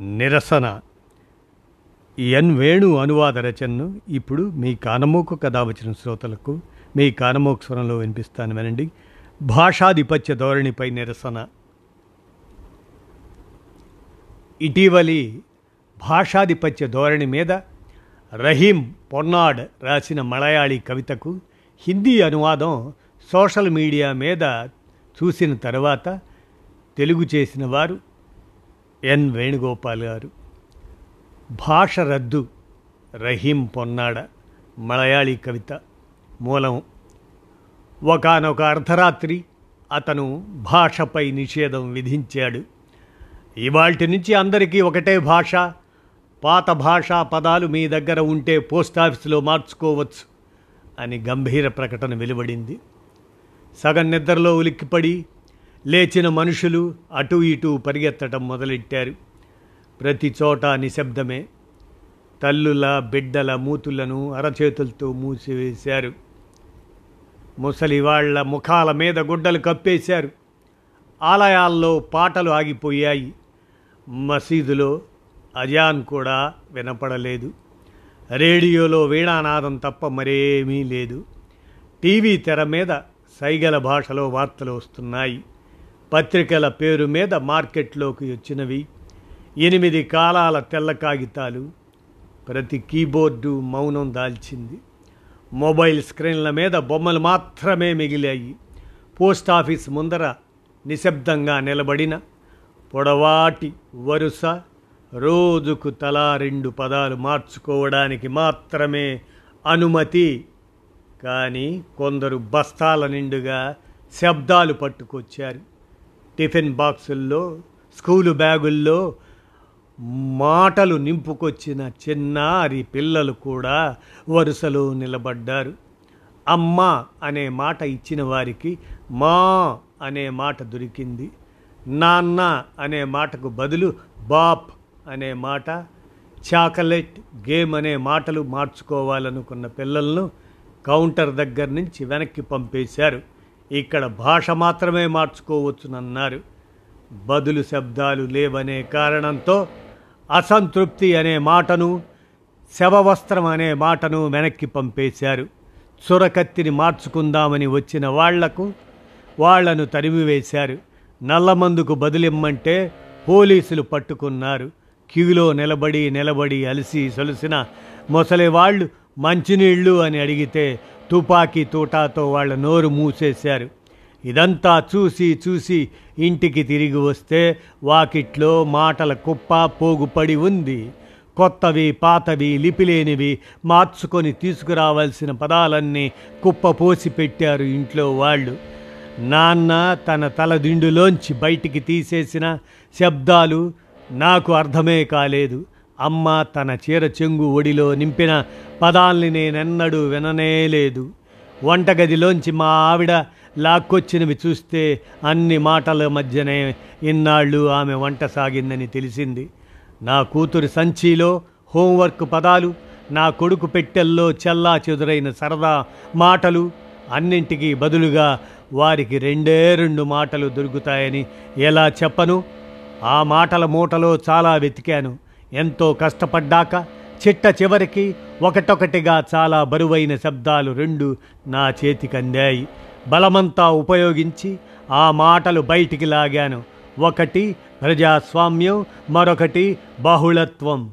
నిరసన. ఎన్ వేణు అనువాద రచనను ఇప్పుడు మీ కానమోకు కథ వచ్చిన శ్రోతలకు మీ కానమోకు స్వరంలో వినిపిస్తాను వినండి. భాషాధిపత్య ధోరణిపై నిరసన. ఇటీవలి భాషాధిపత్య ధోరణి మీద రహీం పొన్నాడ్ రాసిన మలయాళీ కవితకు హిందీ అనువాదం సోషల్ మీడియా మీద చూసిన తర్వాత తెలుగు చేసిన వారు ఎన్ వేణుగోపాల్ గారు. భాష రద్దు రహీం పొన్నాడ మలయాళీ కవిత మూలం. ఒకనొక అర్ధరాత్రి అతను భాషపై నిషేధం విధించాడు. ఇవాల్టి నుంచి అందరికీ ఒకటే భాష పాత భాషా పదాలు మీ దగ్గర ఉంటే పోస్ట్ ఆఫీసులో మార్చుకోవచ్చు అని గంభీర ప్రకటన వెలువడింది. సగం నిద్రలో ఉలిక్కిపడి లేచిన మనుషులు అటు ఇటూ పరిగెత్తడం మొదలెట్టారు. ప్రతి చోట నిశ్శబ్దమే. తల్లుల బిడ్డల మూతులను అరచేతులతో మూసివేశారు. ముసలి వాళ్ళ ముఖాల మీద గుడ్డలు కప్పేశారు. ఆలయాల్లో పాటలు ఆగిపోయాయి. మసీదులో అజాన్ కూడా వినపడలేదు. రేడియోలో వీణానాదం తప్ప మరేమీ లేదు. టీవీ తెర మీద సైగల భాషలో వార్తలు వస్తున్నాయి. పత్రికల పేరు మీద మార్కెట్లోకి వచ్చినవి. ఎనిమిది కాలాల తెల్ల కాగితాలు. ప్రతి కీబోర్డు మౌనం దాల్చింది. మొబైల్ స్క్రీన్ల మీద బొమ్మలు మాత్రమే మిగిలాయి. పోస్ట్ ఆఫీస్ ముందర నిశ్శబ్దంగా నిలబడిన పొడవాటి వరుస రోజుకు తలా రెండు పదాలు మార్చుకోవడానికి మాత్రమే అనుమతి. కానీ కొందరు బస్తాల నిండుగా శబ్దాలు పట్టుకొచ్చారు. టిఫిన్ బాక్సుల్లో స్కూలు బ్యాగుల్లో మాటలు నింపుకొచ్చిన చిన్నారి పిల్లలు కూడా వరుసలో నిలబడ్డారు. అమ్మ అనే మాట ఇచ్చిన వారికి మా అనే మాట దొరికింది. నాన్న అనే మాటకు బదులు బాప్ అనే మాట చాకలెట్ గేమ్ అనే మాటలు మార్చుకోవాలనుకున్న పిల్లలను కౌంటర్ దగ్గర నుంచి వెనక్కి పంపేశారు. ఇక్కడ భాష మాత్రమే మార్చుకోవచ్చునన్నారు. బదులు శబ్దాలు లేవనే కారణంతో అసంతృప్తి అనే మాటను శవవస్త్రం అనే మాటను వెనక్కి పంపేశారు. చురకత్తిని మార్చుకుందామని వచ్చిన వాళ్ళకు వాళ్ళను తరిమివేశారు. నల్లమందుకు బదులిమ్మంటే పోలీసులు పట్టుకున్నారు. క్యూలో నిలబడి నిలబడి అలసి సొలిసిన ముసలివాళ్ళు మంచినీళ్ళు అని అడిగితే తుపాకీ తూటాతో వాళ్ళ నోరు మూసేశారు. ఇదంతా చూసి చూసి ఇంటికి తిరిగి వస్తే వాకిట్లో మాటల కుప్ప పోగుపడి ఉంది. కొత్తవి పాతవి లిపిలేనివి మార్చుకొని తీసుకురావాల్సిన పదాలన్నీ కుప్ప పోసి పెట్టారు ఇంట్లో వాళ్ళు. నాన్న తన తలదిండులోంచి బయటికి తీసేసిన శబ్దాలు నాకు అర్థమే కాలేదు. అమ్మ తన చీర చెంగు ఒడిలో నింపిన పదాల్ని నేనెన్నడూ విననేలేదు వంటగదిలోంచి మా ఆవిడ లాక్కొచ్చినవి చూస్తే అన్ని మాటల మధ్యనే ఇన్నాళ్ళు ఆమె వంట సాగిందని తెలిసింది. నా కూతురి సంచిలో హోంవర్క్ పదాలు నా కొడుకు పెట్టెల్లో చల్లా చెదురైన సరదా మాటలు అన్నింటికీ బదులుగా వారికి రెండే రెండు మాటలు దొరుకుతాయని ఎలా చెప్పను? ఆ మాటల మూటలో చాలా వెతికాను. ఎంతో కష్టపడ్డాక చిట్ట చివరికి ఒకటొకటిగా చాలా బరువైన శబ్దాలు రెండు నా చేతికి అందాయి బలమంతా ఉపయోగించి ఆ మాటలు బయటికి లాగాను. ఒకటి ప్రజాస్వామ్యం మరొకటి బహుళత్వం.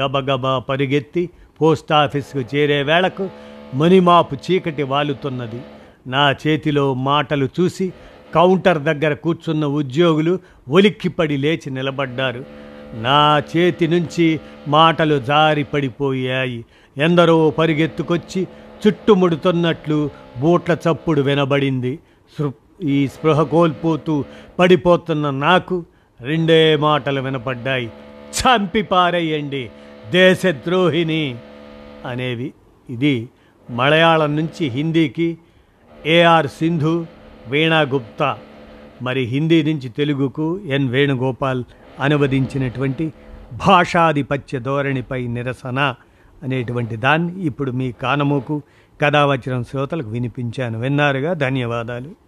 గబగబా పరిగెత్తి పోస్టాఫీస్కు చేరే వేళకు మణిమాపు చీకటి వాలుతున్నది. నా చేతిలో మాటలు చూసి కౌంటర్ దగ్గర కూర్చున్న ఉద్యోగులు ఒలిక్కిపడి లేచి నిలబడ్డారు. నా చేతి నుంచి మాటలు జారి పడిపోయాయి ఎందరో పరిగెత్తుకొచ్చి చుట్టుముడుతున్నట్లు బూట్ల చప్పుడు వినబడింది. సృ ఈ స్పృహ కోల్పోతూ పడిపోతున్న నాకు రెండే మాటలు వినపడ్డాయి. చంపి పారేయండి దేశద్రోహిణి అనేవి. ఇది మలయాళం నుంచి హిందీకి ఏఆర్ సింధు వీణా గుప్తా మరి హిందీ నుంచి తెలుగుకు ఎన్ వేణుగోపాల్. అనువదించినటువంటి భాషాధిపత్య ధోరణిపై నిరసన అనేటువంటి దాన్ని ఇప్పుడు మీ కానమూకు కథావచనం శ్రోతలకు వినిపించాను. విన్నారుగా? ధన్యవాదాలు.